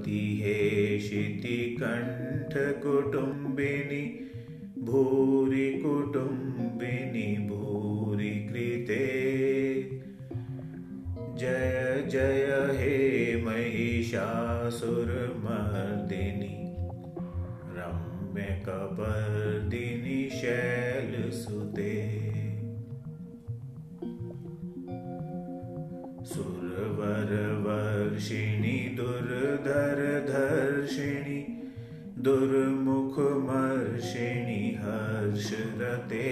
भगवति हे शितिकण्ठकुटुम्बिनि भूरि कुटुम्बिनि भूरि कृते। जय जय हे महिषासुरमर्दिनि रम्यकपर्दिनि दुर्मुखमर्षिणि हर्षरते।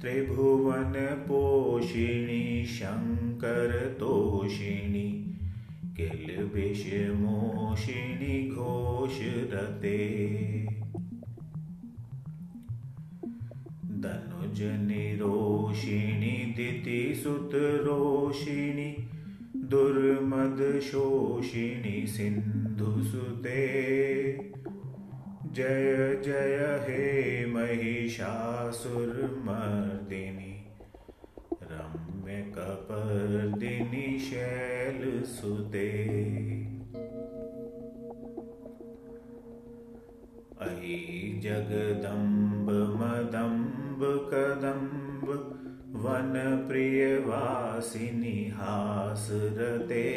त्रिभुवनपोषिणि शङ्करतोषिणि किल्बिषमोषिणि घोषरते। धनुजनिरोषिणि दितिसुतरोषिणि दुर्मदशोषिणि सिन्धुसुते जय जय हे महिषासुरमर्दिनि रम्यकपर्दिनि शैलसुते अयि जगदम्ब मदम्ब कदम्ब वनप्रियवासिनि हासरते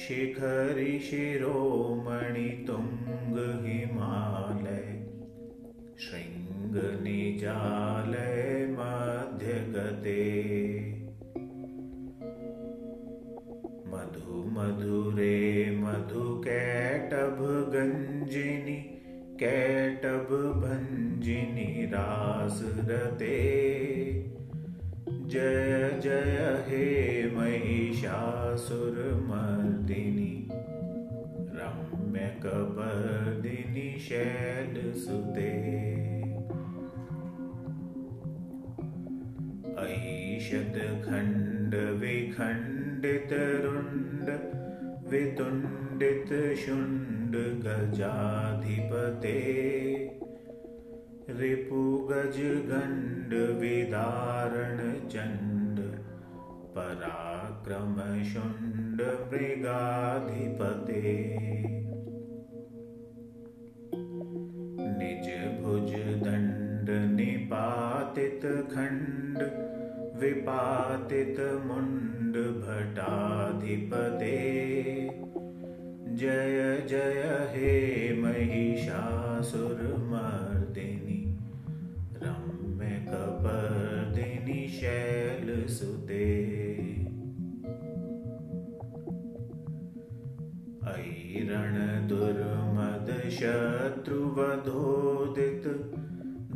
शिखरि शिरोमणि तुङ्गहिमालय शृङ्गनिजालय मध्यगते। मधु मधुरे मधुकैटभगञ्जिनि कैटभभञ्जिनि रासरते जय जय हे महिषासुरमर्दिनि रम्यकपर्दिनि शैलसुते ऐशतखण्डविखण्डितरुण्ड वितुण्डितशुण्ड गजाधिपते रिपुगजगण्डविदारणचण्ड पराक्रमशुण्ड मृगाधिपते निजभुजदण्डनिपातितखण्ड विपातितमुण्डभटाधिपते। जय जय हे महिषासुरमर्दिनि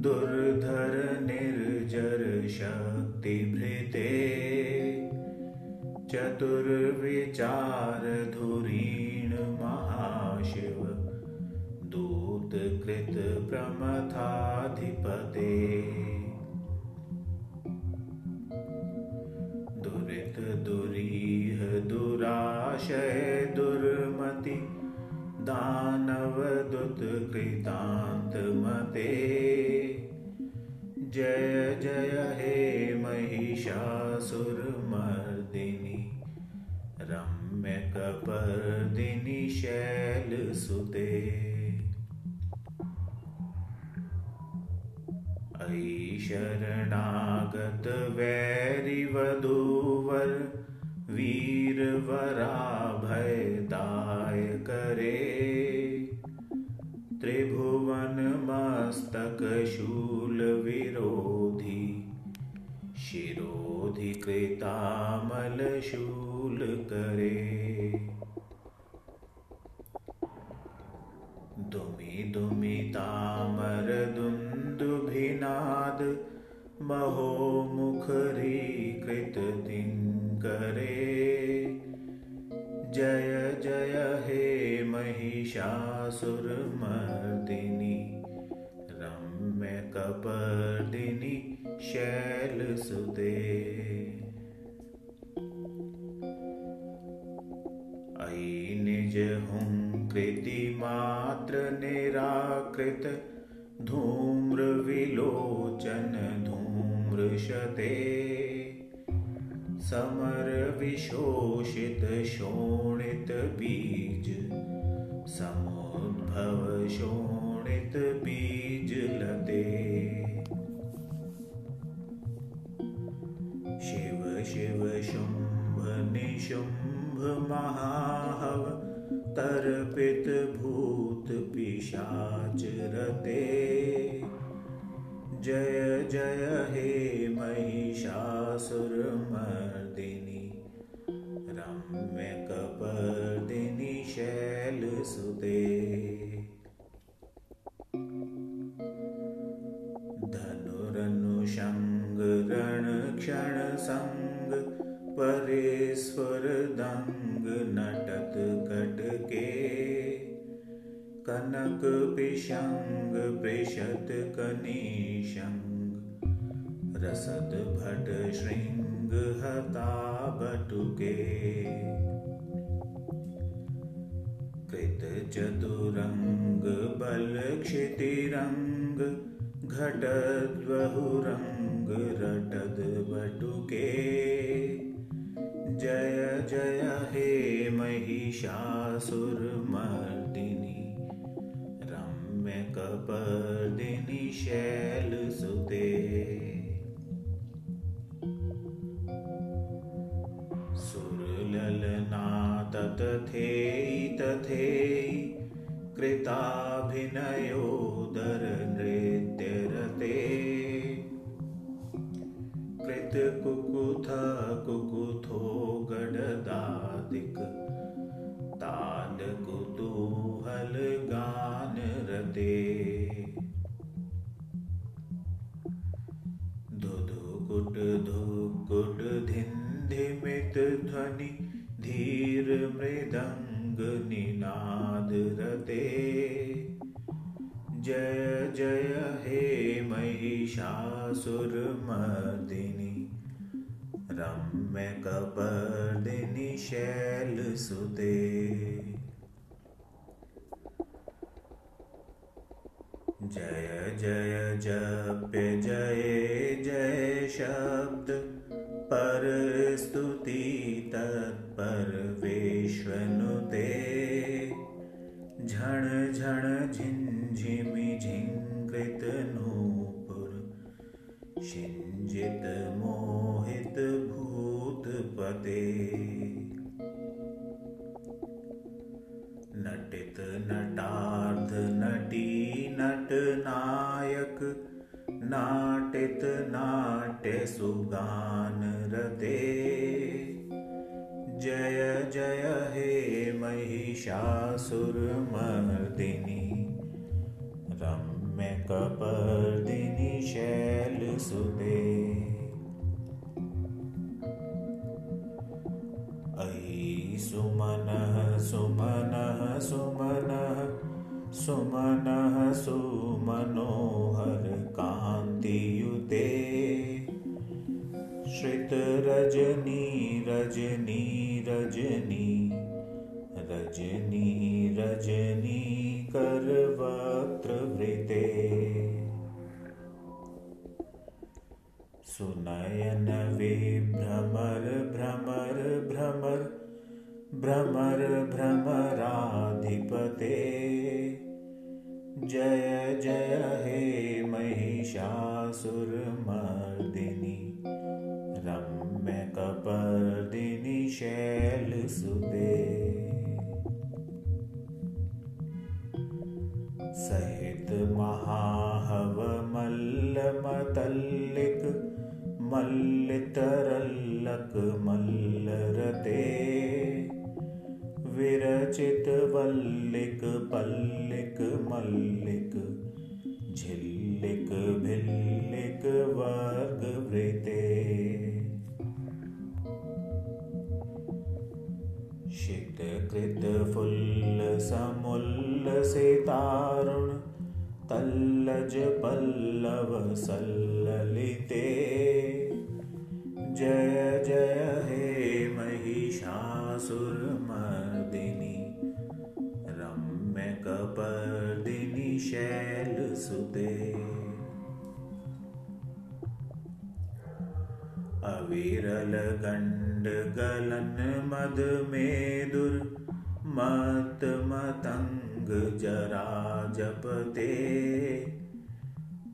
दुर्धर निर्जर शक्तिभृते चतुर्विचारधुरीण महाशिव दूतकृतप्रमथाधिपते रम्यकपर्दिनि शैलसुते अयि शरणागतवैरिवधूवर वीरवराभयदाय करे। त्रिभुवनमस्तकशूलविरोधि शिरोधिकृतामलशूलकरे दुमि महोमुखरीकृतदिङ्करे जय जय हे महिषासुरमर्दिनि रम्यकपर्दिनि शैलसुते अयि निज हुं कृतिमात्र निराकृत धूम्रविलोचन धूम्रशते समरविशोषित शोणित बीज शिव शिव शुम्भ निशुम्भ महाहव तर्पित जय परेश्वरदङ्ग नटत कटके। कनक पिशङ्ग प्रेषत कनीशङ्ग रसद भट शृङ्ग हता बटुके। कृत चतुरङ्ग घटद्वहुरङ्गरटद् बटुके। जय जय हे महिषासुरमर्दिनि रम्यकपर्दिनि शैलसुते सुरललना तथेयि तथेयि कृताभिनयोदर कुकुथ कुकुथो गणदादिक तान कुतूहल गान रते। धुकुट धुकुट मित ध्वनि धीर मृदंग निनाद रते। जय जय हे महिषासुरमर्दिनि रम्यकपर्दिनि शैलसुते जय जय जप्य जय जय शब्द पर स्तुति तत्पर विश्वनुते झण झण झिञ्झिमि झिङ्कृत नूपुर शिञ्जित नटित नटार्ध नटी नटनायक नाटित नाट्य सुगान रते। जय जय हे महिषासुरमर्दिनि रम्यकपर्दिनि शैलसुते सुमनः सुमनोहर कान्तियुते। श्रितरजनी रजनी रजनी रजनी रजनी करवक्त्रवृते सुनयन विभ्रमर भ्रमर भ्रमर भ्रमर भ्रमराधिपते जय जय हे महिषासुरमर्दिनि रम्यकपर्दिनि शैलसुते सहित महाहवमल्लमतल्लिक मल्लितरल्लक मल्लरते विरचित वल्लिक पल्लिक मल्लिक झिल्लिक भिल्लिक वर्गवृते। शितकृत फुल्ल समुल्लसितारुण तल्लज पल्लव सल्ल ललिते जय जय हे महिषासुरमर्दिनि अविरलगण्डगलन जरा जपते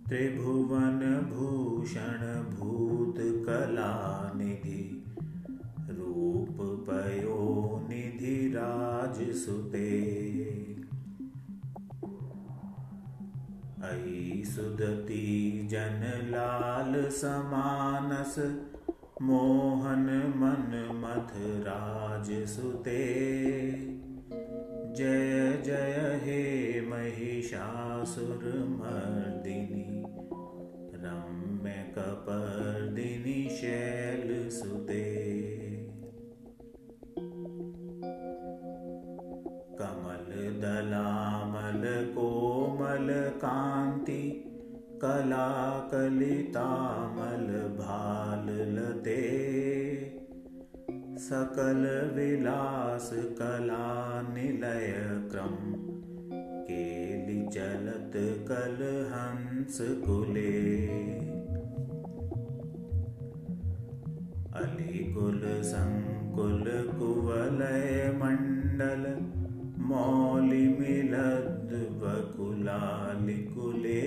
त्रिभुवनभूषण भूतकलानिधि रूपपयोनिधि राजसुते अयि सुदती जनलाल समानस मोहन मन राजसुते जय जय हे महिषासुरमर्दिनि रम्यकपर्दिनि शैलसुते कमलदलामलकोमलकान्ति कलाकलितामलभाललते। सकलविलासकलानिलयक्रम केलिचलत्कलहंसकुले अलिकुलसङ्कुलकुवलयमण्डल मौलिमिलद्वकुलालिकुले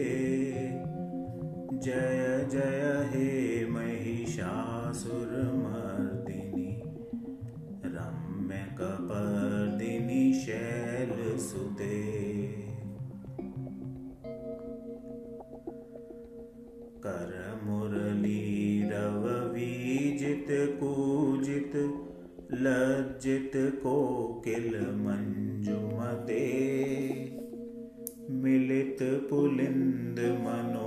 जय जय हे महिषासुरमर्दिनि रम्यकपर्दिनि शैलसुते करमुरलीरववीजितकूजित लज्जितकोकिलमञ्जुमते मिलितपुलिन्दमनोहर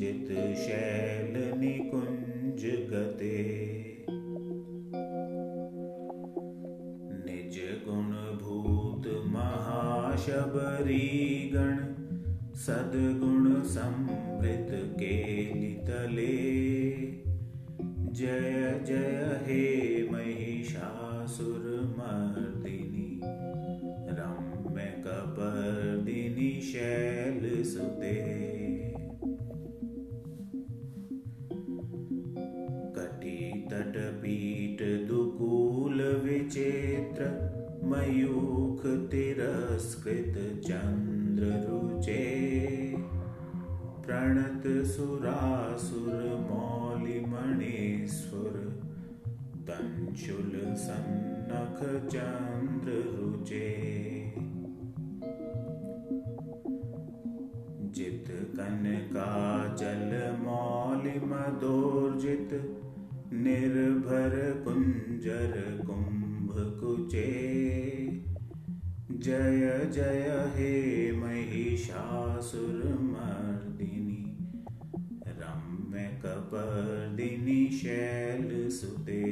रञ्जित शैलनिकुञ्जगते निजगुणभूत महाशबरीगण सद्गुणसंवृत केलितले जय जय कटितटपीठदुकूलविचित्र मयूखतिरस्कृतचन्द्ररुचे प्रणतसुरासुरमौलिमणेश्वर दंशुलसन्नखचन्द्ररुचे जितकनकाचलमौलिमदोर्जित निर्भरकुञ्जरकुम्भकुचे जय जय हे महिषासुरमर्दिनि रम्यकपर्दिनि शैलसुते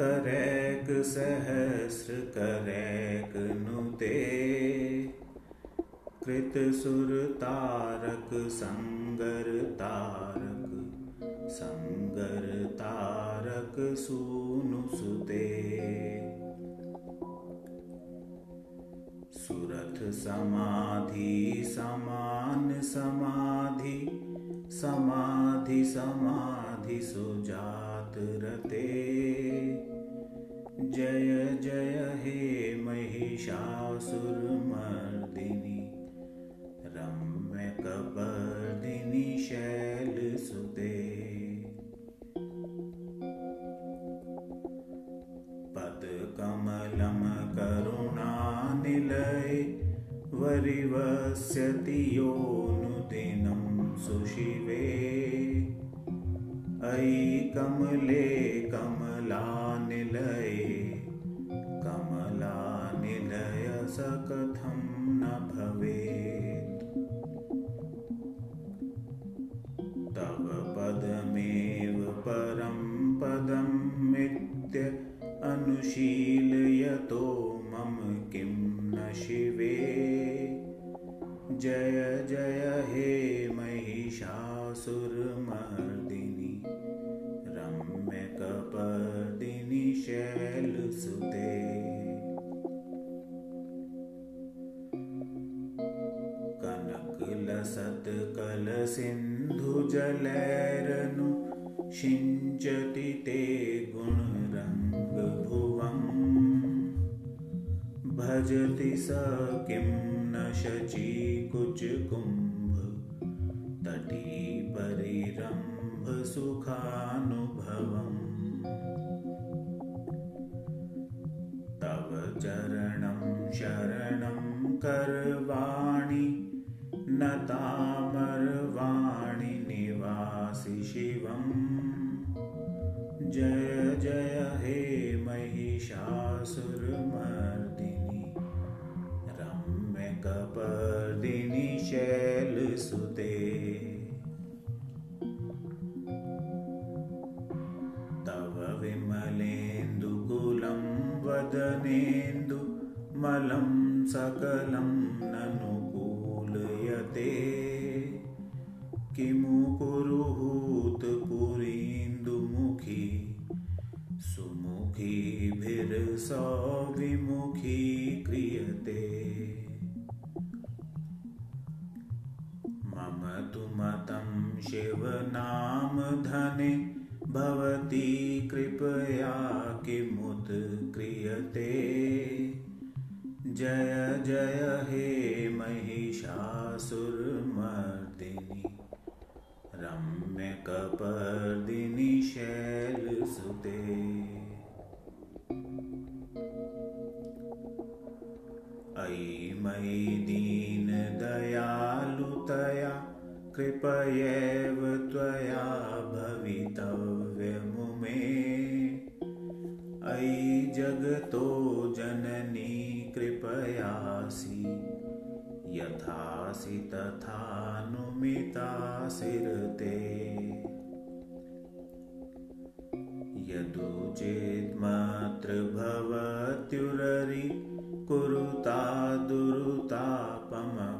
करैक सहस्र करैक नुते। कृतसुर तारक संगर तारक संगर तारक सुनु सुते। सुरथ समाधि, समान समाधि समाधि समाधि सुजा रते जय जय हे महिषासुरमर्दिनि। रम्यकपर्दिनि शैलसुते पदकमलं करुणानिलये वरिवस्यति योनुदिनं सुशिवे अयि कमले कमलानिलये कमलानिलय स कथं न भवेत्। तव पदमेव परं नित्य अनुशीलयतो मम किं न शिवे। जय जय हे महिषासुरमर्दिनि कनकलसत्कलसिन्धुजलैरनु शिञ्चति ते गुणरङ्गभुवम्। भजति स किं न शचीकुचकुम्भ तटी परिरम्भसुखानुभवम् तव चरणं शरणं करवाणि न तामरवाणि निवासि शिवम्। जय जय हे महिषासुरमर्दिनि। रम्यकपर्दिनि शैलसुते तव विमलेन्दुकुलं वदनेन्दुमलं सकलं ननुकूलयते किमु पुरुहूतपुरीन्दुमुखी सुमुखीभिर्सविमुखी क्रियते। मम तु मतं शिवनामधने भवती कृपया किमुत्क्रियते जय जय हे महिषासुरमर्दिनि रम्यकपर्दिनि शैलसुते। अयि मयि दीनदयालुतया कृपयैव त्वया भवितव्यमुमे अयि जगतो जननी कृपयासि यथासि तथानुमितासिरते यदुचेन्मातृभवत्युररि कुरुता दुरुतापमपाकुरुते